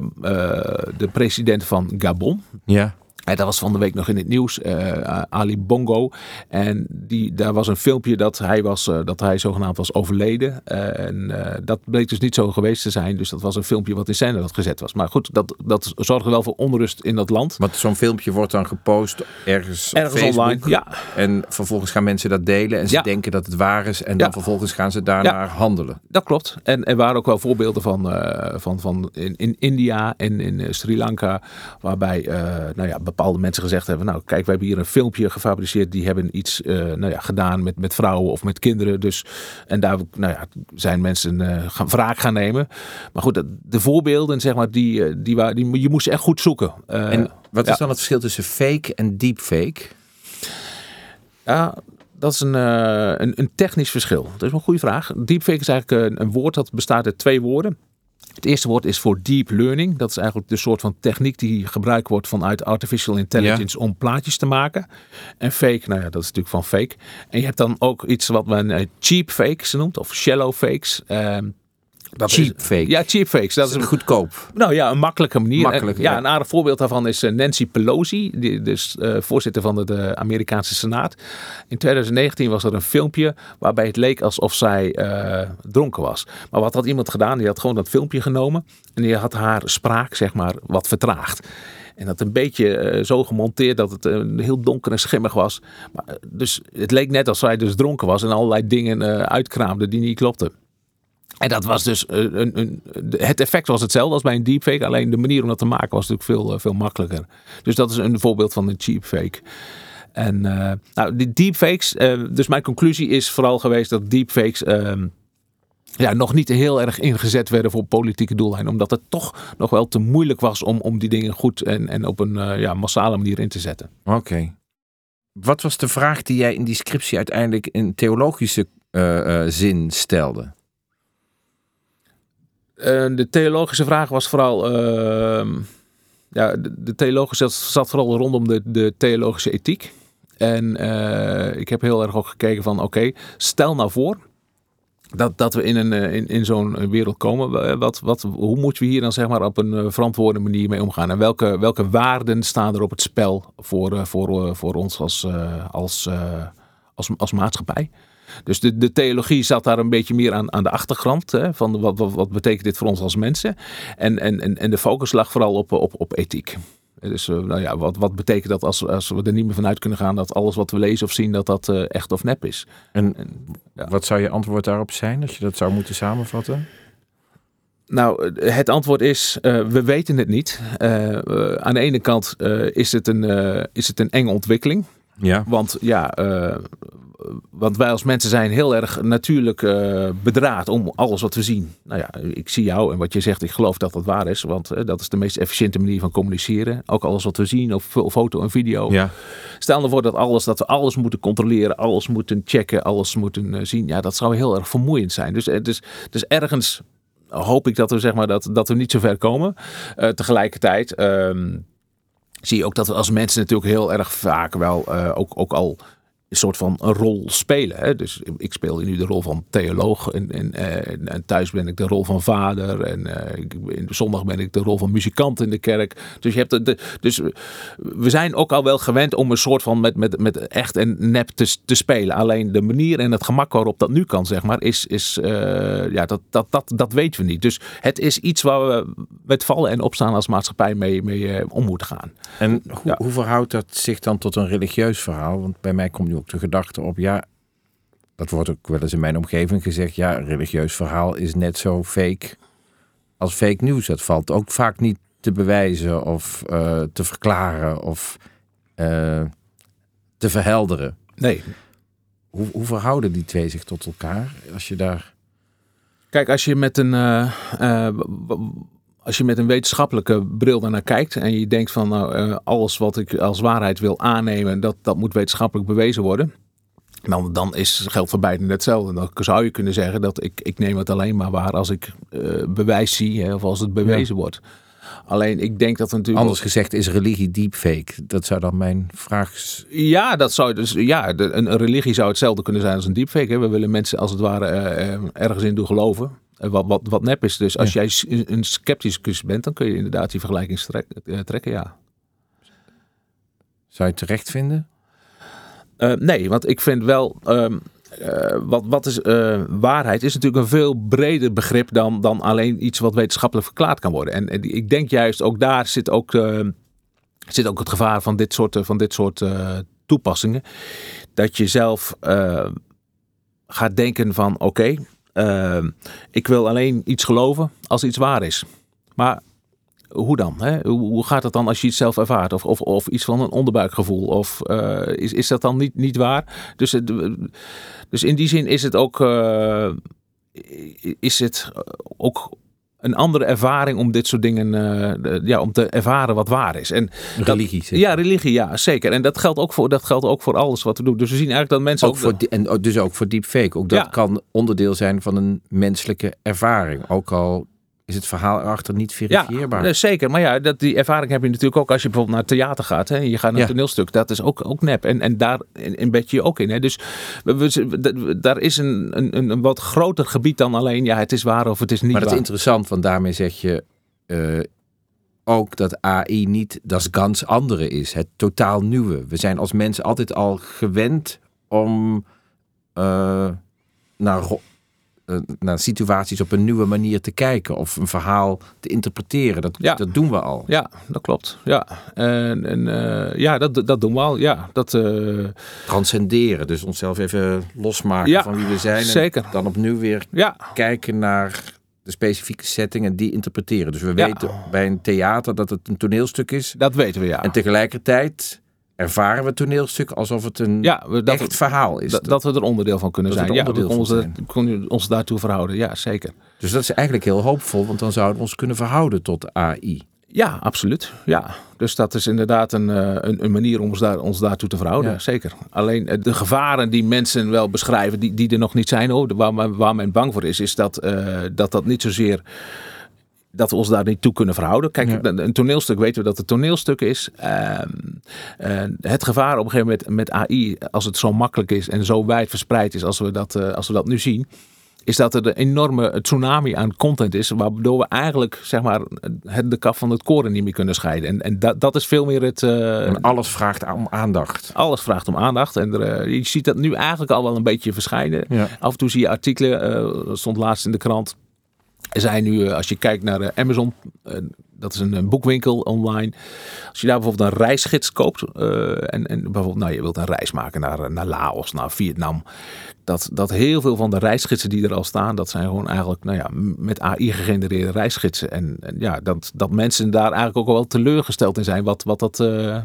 de president van Gabon. Ja. En dat was van de week nog in het nieuws, uh, Ali Bongo. En die, daar was een filmpje dat hij, was, uh, dat hij zogenaamd was overleden. Uh, en dat bleek dus niet zo geweest te zijn. Dus dat was een filmpje wat in scène dat gezet was. Maar goed, dat, dat zorgde wel voor onrust in dat land. Want zo'n filmpje wordt dan gepost ergens, Facebook. online. Ja. En vervolgens gaan mensen dat delen en ze ja. denken dat het waar is. En dan ja. vervolgens gaan ze daarnaar ja. handelen. Dat klopt. En er waren ook wel voorbeelden van, van, van in, in India en in Sri Lanka. Waarbij nou ja, bepaalde mensen gezegd hebben, nou kijk, we hebben hier een filmpje gefabriceerd, die hebben iets uh, nou ja, gedaan met, met vrouwen of met kinderen. Dus, en daar nou ja, zijn mensen uh, gaan, wraak gaan nemen. Maar goed, de voorbeelden, zeg maar, die, die, waar, die, je moest echt goed zoeken. en wat is dan het verschil tussen fake en deepfake? Ja, dat is een, een, een, technisch verschil. Dat is een goede vraag. Deepfake is eigenlijk een, een woord dat bestaat uit twee woorden. Het eerste woord is voor deep learning. Dat is eigenlijk de soort van techniek die gebruikt wordt vanuit artificial intelligence om plaatjes te maken. En fake, nou ja, dat is natuurlijk van fake. En je hebt dan ook iets wat men eh, cheap fakes noemt, of shallow fakes. Ehm, dat cheap is, fake. Ja, cheap fakes. Dat is een, goedkoop. Nou ja, een makkelijke manier. Makkelijk, ja, een aardig voorbeeld daarvan is eh, Nancy Pelosi, die, dus uh, voorzitter van de, Amerikaanse Senaat. In 2019 was er een filmpje waarbij het leek alsof zij uh, dronken was. Maar wat had iemand gedaan? Die had gewoon dat filmpje genomen en die had haar spraak, zeg maar, wat vertraagd. En dat een beetje uh, zo gemonteerd dat het uh, heel donker en schimmig was. Maar, dus het leek net alsof zij dus dronken was en allerlei dingen uitkraamde die niet klopten. En dat was dus eh, een, een, het effect was hetzelfde als bij een deepfake, alleen de manier om dat te maken was natuurlijk veel, eh, veel makkelijker. Dus dat is een voorbeeld van een cheapfake. En uh, nou, die deepfakes, dus mijn conclusie is vooral geweest dat deepfakes uh, ja, nog niet heel erg ingezet werden voor politieke doeleinden. Omdat het toch nog wel te moeilijk was om, om die dingen goed en, en op een ja, massale manier in te zetten. Oké. Wat was de vraag die jij in die scriptie uiteindelijk in theologische zin stelde? De theologische vraag was vooral. Ehm, ja, de, theologische zat, vooral rondom de, de theologische ethiek. En uh, ik heb heel erg ook gekeken van: oké, stel nou voor dat, dat we in, een, eh, in, in zo'n wereld komen. Wat, wat, hoe moeten we hier dan zeg maar op een eh, verantwoorde manier mee omgaan? En welke, welke waarden staan er op het spel voor, voor, voor ons als, als, als, als maatschappij? Dus de, de theologie zat daar een beetje meer aan, aan de achtergrond. Hè, van wat, wat, wat betekent dit voor ons als mensen? En, en, en, de focus lag vooral op, op, op ethiek. Dus uh, nou ja, wat, wat betekent dat als, als we er niet meer vanuit kunnen gaan dat alles wat we lezen of zien, dat dat uh, echt of nep is? En, en ja. wat zou je antwoord daarop zijn, als je dat zou moeten samenvatten? Nou, het antwoord is, uh, we weten het niet. aan de ene kant is, het een, is het een enge ontwikkeling. Ja. Want ja, want wij als mensen zijn heel erg natuurlijk uh, bedraad om alles wat we zien. Nou ja, ik zie jou en wat je zegt, ik geloof dat dat waar is. Want uh, dat is de meest efficiënte manier van communiceren. Ook alles wat we zien, of foto en video. Ja. Stel ervoor dat, alles, dat we alles moeten controleren, alles moeten checken, alles moeten zien. Ja, dat zou heel erg vermoeiend zijn. Dus, dus, dus ergens hoop ik dat we, zeg maar, dat, dat we niet zo ver komen. tegelijkertijd ehm, zie je ook dat we als mensen natuurlijk heel erg vaak wel ook, ook al een soort van een rol spelen. Hè? Dus ik speel nu de rol van theoloog en, en, eh, en, thuis ben ik de rol van vader en uh, in de zondag ben ik de rol van muzikant in de kerk. Dus je hebt de, dus we zijn ook al wel gewend om een soort van met, met, met echt en nep te, te spelen. Alleen de manier en het gemak waarop dat nu kan, zeg maar, is, is uh, ja, dat, dat, dat, dat weten we niet. Dus het is iets waar we met vallen en opstaan als maatschappij mee, mee om moeten gaan. En hoe, hoe verhoudt dat zich dan tot een religieus verhaal? Want bij mij komt nu ook de gedachte op, ja, dat wordt ook wel eens in mijn omgeving gezegd, ja, religieus verhaal is net zo fake als fake nieuws. Dat valt ook vaak niet te bewijzen of uh, te verklaren of uh, te verhelderen. Nee. Hoe, hoe verhouden die twee zich tot elkaar als je daar. Kijk, als je met een. Uh, als je met een wetenschappelijke bril daarnaar kijkt en je denkt van nou, uh, alles wat ik als waarheid wil aannemen, dat, dat moet wetenschappelijk bewezen worden. Dan, dan is, geldt voor beiden hetzelfde. Dan zou je kunnen zeggen dat ik, ik neem het alleen maar waar als ik uh, bewijs zie hè, of als het bewezen ja. wordt. Alleen ik denk dat natuurlijk. Anders gezegd is religie deepfake. Dat zou dan mijn vraag. Ja, dat zou dus. Ja, een, een, religie zou hetzelfde kunnen zijn als een deepfake. Hè. We willen mensen als het ware uh, ergens in doen geloven. Wat, wat, wat nep is. Dus als ja. jij een scepticus bent, dan kun je inderdaad die vergelijking trekken, ja. Zou je het terecht vinden? Uh, nee, want ik vind wel. Um, uh, wat, wat is uh, waarheid? Is natuurlijk een veel breder begrip dan, dan alleen iets wat wetenschappelijk verklaard kan worden. En, en ik denk juist ook daar zit ook, zit ook het gevaar van dit soort, van dit soort toepassingen. Dat je zelf gaat denken van oké, okay, uh, ik wil alleen iets geloven als iets waar is. Maar hoe dan? Hè? Hoe, gaat het dan als je het zelf ervaart? Of, of, of iets van een onderbuikgevoel? Of uh, is, is dat dan niet, niet waar? Dus, dus in die zin is het ook, uh, is het ook een andere ervaring om dit soort dingen, uh, ja, om te ervaren wat waar is. En religie. Dat, ja, religie, ja, zeker. En dat geldt ook voor, dat geldt ook voor alles wat we doen. Dus we zien eigenlijk dat mensen ook, ook voor, en dus ook voor deepfake. Ook dat ja. kan onderdeel zijn van een menselijke ervaring. Ook al is het verhaal erachter niet verifieerbaar. Ja, zeker. Maar ja, dat, die ervaring heb je natuurlijk ook als je bijvoorbeeld naar theater gaat. Hè, je gaat naar een toneelstuk. Dat is ook, ook nep. En, en daar embed je je ook in. Hè. Dus we, we, daar is een, een, een wat groter gebied dan alleen ja, het is waar of het is niet waar. Maar dat is interessant, want daarmee zeg je uh, ook dat AI niet dat gans andere is. Het totaal nieuwe. We zijn als mensen altijd al gewend om uh, naar naar situaties op een nieuwe manier te kijken of een verhaal te interpreteren. Dat, ja. dat doen we al. Ja, dat klopt. Ja, en, en uh, ja, dat, dat doen we al. Ja, dat, uh... Transcenderen, dus onszelf even losmaken ja, van wie we zijn. Zeker. En dan opnieuw weer ja. kijken naar de specifieke setting en die interpreteren. Dus we weten bij een theater dat het een toneelstuk is. Dat weten we, ja. En tegelijkertijd ervaren we het toneelstuk alsof het een ja, dat echt het, verhaal is. Dat, dat, we er onderdeel van kunnen dat zijn. Ja, we ons, zijn. ons, ons daartoe verhouden. Ja, zeker. Dus dat is eigenlijk heel hoopvol, want dan zouden we ons kunnen verhouden tot AI. Ja, absoluut. Ja, dus dat is inderdaad een, een, een manier om ons, daar, ons daartoe te verhouden. Ja. Zeker. Alleen de gevaren die mensen wel beschrijven, die, die er nog niet zijn, hoor, waar, waar men bang voor is, is dat uh, dat, dat niet zozeer dat we ons daar niet toe kunnen verhouden. Kijk, ja. een toneelstuk weten we dat het toneelstuk is. Uh, uh, het gevaar op een gegeven moment met AI, als het zo makkelijk is en zo wijd verspreid is als we dat, uh, als we dat nu zien, is dat er een enorme tsunami aan content is, waardoor we eigenlijk zeg maar het, de kaf van het koren niet meer kunnen scheiden. En, en dat, dat is veel meer het. Uh, en alles vraagt om aandacht. Alles vraagt om aandacht. En er, uh, je ziet dat nu eigenlijk al wel een beetje verschijnen. Ja. Af en toe zie je artikelen, uh, stond laatst in de krant. Er zijn nu, als je kijkt naar Amazon, dat is een, boekwinkel online. Als je daar bijvoorbeeld een reisgids koopt en, en bijvoorbeeld, nou, je wilt een reis maken naar, naar Laos, naar Vietnam. Dat, dat heel veel van de reisgidsen die er al staan, dat zijn gewoon eigenlijk, nou ja, met AI gegenereerde reisgidsen. En, en ja, dat, dat mensen daar eigenlijk ook wel teleurgesteld in zijn wat, wat, dat,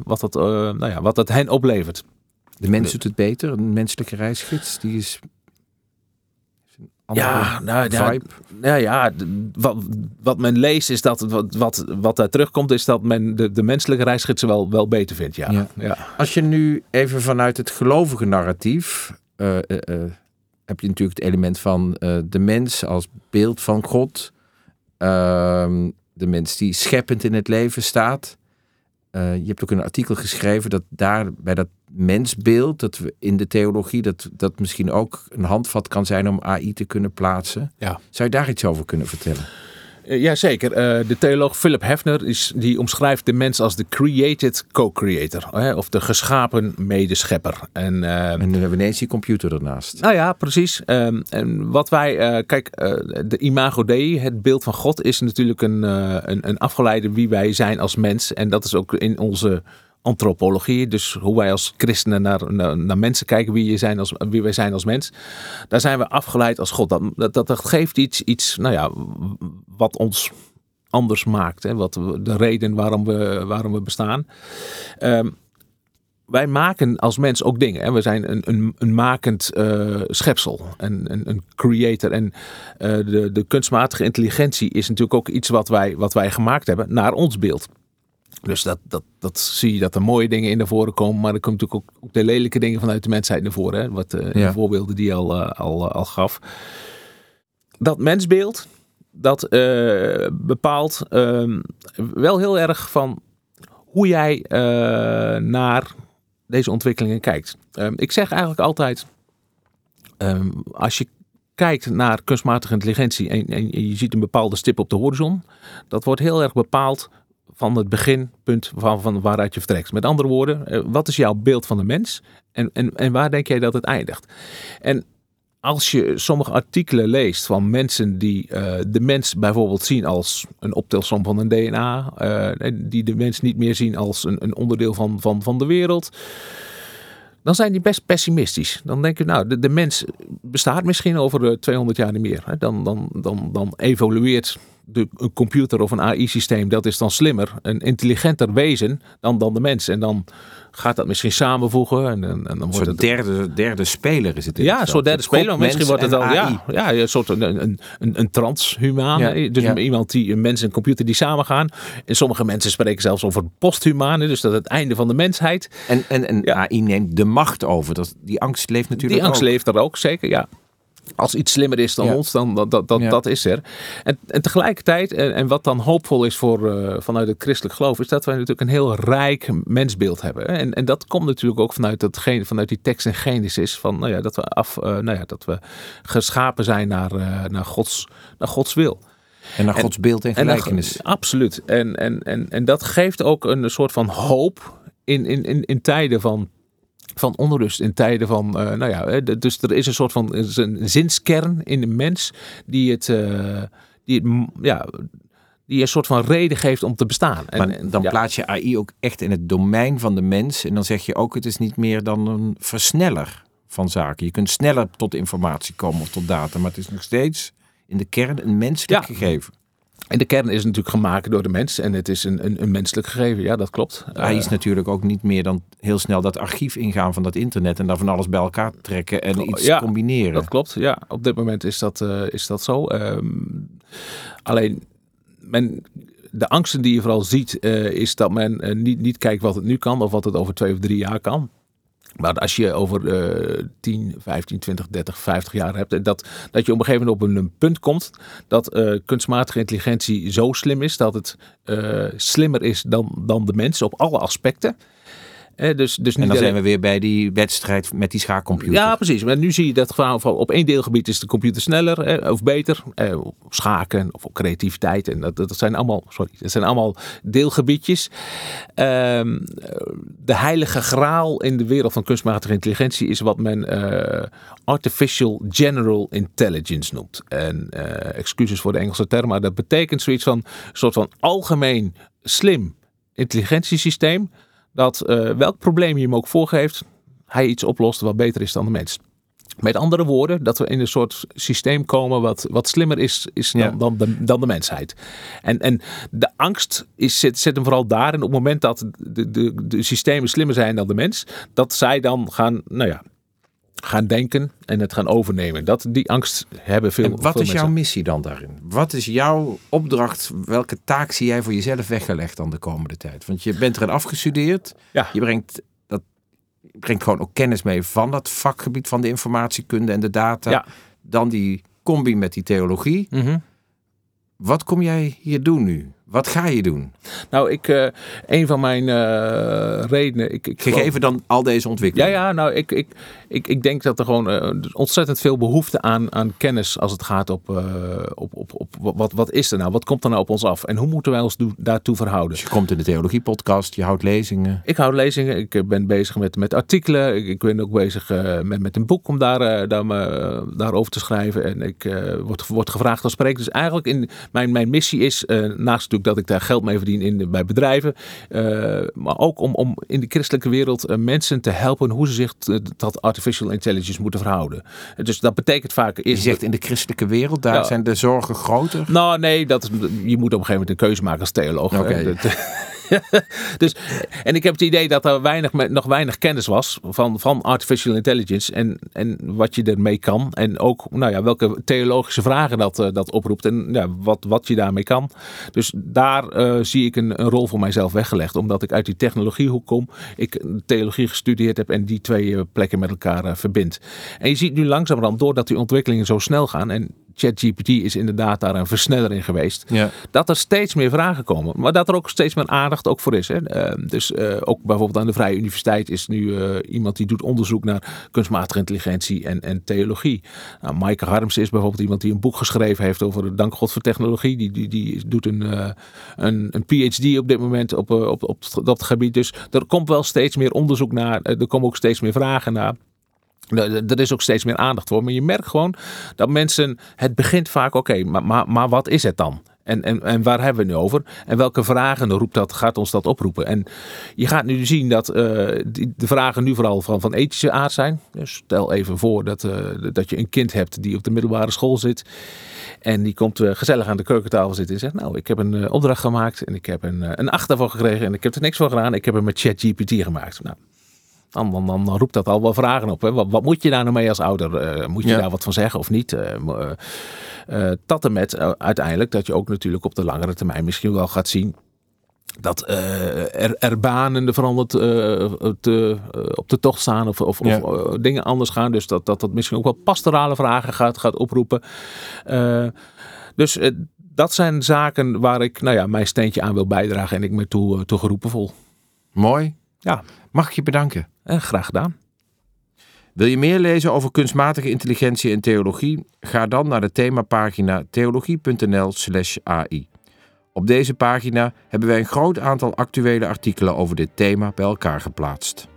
wat, dat, nou ja, wat dat hen oplevert. De mens doet het beter, een menselijke reisgids, die is ja, nou, ja, ja, ja wat, wat men leest is dat wat, wat, wat daar terugkomt, is dat men de, de menselijke reisgidsen wel, wel beter vindt. Ja. Ja. ja. Als je nu even vanuit het gelovige narratief. Uh, uh, uh, heb je natuurlijk het element van de mens als beeld van God. Ehm, de mens die scheppend in het leven staat. Je hebt ook een artikel geschreven dat daar bij dat mensbeeld, dat we in de theologie, dat dat misschien ook een handvat kan zijn om AI te kunnen plaatsen. Ja. Zou je daar iets over kunnen vertellen? Uh, Jazeker. Uh, de theoloog Philip Hefner is, die omschrijft de mens als de created co-creator. Of de geschapen medeschepper. En, uh, en nu hebben we ineens die computer ernaast. Nou ja, precies. Um, en wat wij, kijk, de imago Dei, het beeld van God, is natuurlijk een, een, een afgeleide wie wij zijn als mens. En dat is ook in onze antropologie, dus hoe wij als christenen naar, naar, mensen kijken, wie, je zijn als, wie wij zijn als mens. Daar zijn we afgeleid als God. Dat, dat, geeft iets, iets, nou ja, wat ons anders maakt. Hè? Wat, de reden waarom we, waarom we bestaan. Um, wij maken als mens ook dingen. Hè? We zijn een, een, een makend uh, schepsel, een, een, een, creator. En uh, de, de kunstmatige intelligentie is natuurlijk ook iets wat wij, wat wij gemaakt hebben naar ons beeld. Dus dat, dat, dat zie je dat er mooie dingen in naar voren komen. Maar er komen natuurlijk ook, ook de lelijke dingen vanuit de mensheid naar voren. Hè? Wat uh, ja. de voorbeelden die je al, uh, al, uh, al gaf. Dat mensbeeld, dat eh, bepaalt ehm, wel heel erg van hoe jij eh, naar deze ontwikkelingen kijkt. Um, ik zeg eigenlijk altijd, um, als je kijkt naar kunstmatige intelligentie en, en je ziet een bepaalde stip op de horizon, dat wordt heel erg bepaald van het beginpunt van, van waaruit je vertrekt. Met andere woorden, wat is jouw beeld van de mens en, en, en waar denk jij dat het eindigt? En als je sommige artikelen leest van mensen die uh, de mens bijvoorbeeld zien als een optelsom van een DNA, uh, die de mens niet meer zien als een, een onderdeel van, van, van de wereld, dan zijn die best pessimistisch. Dan denk je, nou, de, de mens bestaat misschien over uh, 200 jaar niet meer. Dan, dan, dan, dan evolueert de, een computer of een AI-systeem, dat is dan slimmer, een intelligenter wezen dan, dan de mens. En dan gaat dat misschien samenvoegen. En, en, dan wordt het... derde, derde speler is het. Ja, een soort derde speler. Misschien wordt het wel ja, ja, een soort een, een, een, een transhumaan. Ja, dus iemand die, een mens en computer die samengaan. En sommige mensen spreken zelfs over posthumaan. Dus dat het einde van de mensheid. En, en, en AI neemt de macht over. Dat, die angst leeft natuurlijk Die angst leeft er ook, zeker, ja als iets slimmer is dan ons, dan dat, dat, dat, dat is er. En, en tegelijkertijd, en, en wat dan hoopvol is voor, uh, vanuit het christelijk geloof, is dat wij natuurlijk een heel rijk mensbeeld hebben. En, en dat komt natuurlijk ook vanuit, dat, vanuit die tekst in Genesis, van, nou ja, dat, we af, uh, nou ja, dat we geschapen zijn naar, uh, naar, Gods, naar Gods wil. En naar Gods beeld en gelijkenis. En, absoluut. En, en, en, en dat geeft ook een soort van hoop in, in, in, in tijden van van onrust in tijden van, uh, nou ja, dus er is een soort van een zinskern in de mens die het, uh, die het, ja, die een soort van reden geeft om te bestaan. En, dan plaats je AI ook echt in het domein van de mens en dan zeg je ook, het is niet meer dan een versneller van zaken. Je kunt sneller tot informatie komen of tot data, maar het is nog steeds in de kern een menselijk gegeven. En de kern is natuurlijk gemaakt door de mens en het is een, een, een menselijk gegeven, ja, dat klopt. Hij is eh, natuurlijk ook niet meer dan heel snel dat archief ingaan van dat internet en daar van alles bij elkaar trekken en iets ja, combineren. Dat klopt, ja. Op dit moment is dat, uh, is dat zo. Um, alleen, men, de angsten die je vooral ziet, uh, is dat men uh, niet, niet kijkt wat het nu kan of wat het over twee of drie jaar kan. Maar als je over uh, 10, 15, 20, 30, 50 jaar hebt, dat, dat je op een gegeven moment op een, punt komt dat uh, kunstmatige intelligentie zo slim is dat het uh, slimmer is dan, dan de mens op alle aspecten dus, dus en dan zijn we weer bij die wedstrijd met die schaakcomputer. Ja, precies. Maar nu zie je dat gewoon op één deelgebied is de computer sneller of beter. Eh, op schaken of op creativiteit. En dat, dat zijn allemaal, sorry, dat zijn allemaal deelgebiedjes. Ehm, de heilige graal in de wereld van kunstmatige intelligentie is wat men uh, artificial general intelligence noemt. En uh, excuses voor de Engelse term, maar dat betekent zoiets van een soort van algemeen slim intelligentiesysteem dat uh, welk probleem je hem ook voorgeeft, hij iets oplost wat beter is dan de mens. Met andere woorden, dat we in een soort systeem komen wat, wat slimmer is, is dan, dan, de, dan de mensheid. En, en de angst is, zit, zit hem vooral daar. En op het moment dat de, de, de systemen slimmer zijn dan de mens, dat zij dan gaan, nou ja, gaan denken en het gaan overnemen. Dat, die angst hebben veel En wat is jouw missie dan daarin? Wat is jouw opdracht? Welke taak zie jij voor jezelf weggelegd dan de komende tijd? Want je bent erin afgestudeerd. Ja. Je brengt, dat, brengt gewoon ook kennis mee van dat vakgebied van de informatiekunde en de data. Ja. Dan die combi met die theologie. Mm Wat kom jij hier doen nu? Wat ga je doen? Nou, ik, uh, een van mijn uh, redenen. Ik, ik Gegeven dan al deze ontwikkelingen. Ja, ja, nou, ik, ik, ik, ik denk dat er gewoon uh, ontzettend veel behoefte aan, aan kennis als het gaat op, op, op, op wat, wat is er nou? Wat komt er nou op ons af? En hoe moeten wij ons daartoe verhouden? Dus je komt in de theologie-podcast, je houdt lezingen. Ik houd lezingen, ik ben bezig met, met artikelen. Ik, ik ben ook bezig met, met een boek om daar, daar, daarover te schrijven. En ik word, word gevraagd als spreker. Dus eigenlijk in mijn, mijn missie is naast dat ik daar geld mee verdien in, bij bedrijven. Uh, maar ook om, om in de christelijke wereld uh, mensen te helpen hoe ze zich tot artificial intelligence moeten verhouden. Dus dat betekent vaak... Is je zegt in de christelijke wereld, daar zijn de zorgen groter? Nou nee, dat, je moet op een gegeven moment een keuze maken als theoloog. Okay. (laughs) dus, en ik heb het idee dat er weinig, nog weinig kennis was van, van artificial intelligence en, en wat je ermee kan. En ook nou ja, welke theologische vragen dat, uh, dat oproept en ja, wat, wat je daarmee kan. Dus daar uh, zie ik een, een, rol voor mijzelf weggelegd. Omdat ik uit die technologiehoek kom. Ik theologie gestudeerd heb en die twee uh, plekken met elkaar verbind. En je ziet nu langzamerhand, doordat die ontwikkelingen zo snel gaan. En ChatGPT is inderdaad daar een versneller in geweest. Ja. Dat er steeds meer vragen komen. Maar dat er ook steeds meer aandacht ook voor is. Hè. Uh, dus uh, ook bijvoorbeeld aan de Vrije Universiteit is nu uh, iemand die doet onderzoek naar kunstmatige intelligentie en, en theologie. Nou, Maaike Harms is bijvoorbeeld iemand die een boek geschreven heeft over Dank God voor technologie. Die, die, die doet een, een, een PhD op dit moment op, op, op, op dat gebied. Dus er komt wel steeds meer onderzoek naar. Er komen ook steeds meer vragen naar. Er is ook steeds meer aandacht voor. Maar je merkt gewoon dat mensen. Het begint vaak, oké, maar, maar, maar wat is het dan? En, en, en waar hebben we het nu over? En welke vragen roept dat, gaat ons dat oproepen? En je gaat nu zien dat uh, die, de vragen nu vooral van, van ethische aard zijn. Dus stel even voor dat, uh, dat je een kind hebt die op de middelbare school zit. En die komt gezellig aan de keukentafel zitten en zegt: Nou, ik heb een opdracht gemaakt en ik heb een, een 8 ervoor gekregen en ik heb er niks voor gedaan. Ik heb hem met ChatGPT gemaakt. Nou, dan, dan, dan, roept dat al wel vragen op. Hè? Wat, wat, moet je daar nou mee als ouder? Uh, moet je daar wat van zeggen of niet? Uh, uh, tot en met uiteindelijk dat je ook natuurlijk op de langere termijn misschien wel gaat zien dat er, er, banen veranderd te, op de tocht staan of, of, ja. of dingen anders gaan. Dus dat, dat dat misschien ook wel pastorale vragen gaat, gaat oproepen. dus dat zijn zaken waar ik nou ja, mijn steentje aan wil bijdragen en ik me toe, toe geroepen voel. Mooi. Ja, mag ik je bedanken. En graag gedaan. Wil je meer lezen over kunstmatige intelligentie en theologie? Ga dan naar de themapagina theologie.nl/ai. Op deze pagina hebben wij een groot aantal actuele artikelen over dit thema bij elkaar geplaatst.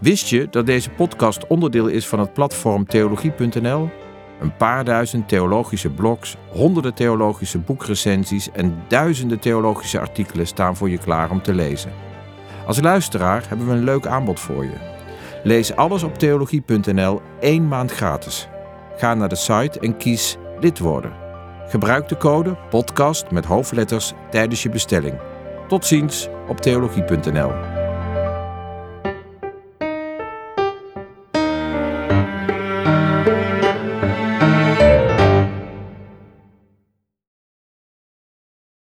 Wist je dat deze podcast onderdeel is van het platform theologie.nl? Een paar duizend theologische blogs, honderden theologische boekrecensies en duizenden theologische artikelen staan voor je klaar om te lezen. Als luisteraar hebben we een leuk aanbod voor je. Lees alles op theologie.nl één maand gratis. Ga naar de site en kies lid worden. Gebruik de code podcast met hoofdletters tijdens je bestelling. Tot ziens op theologie.nl.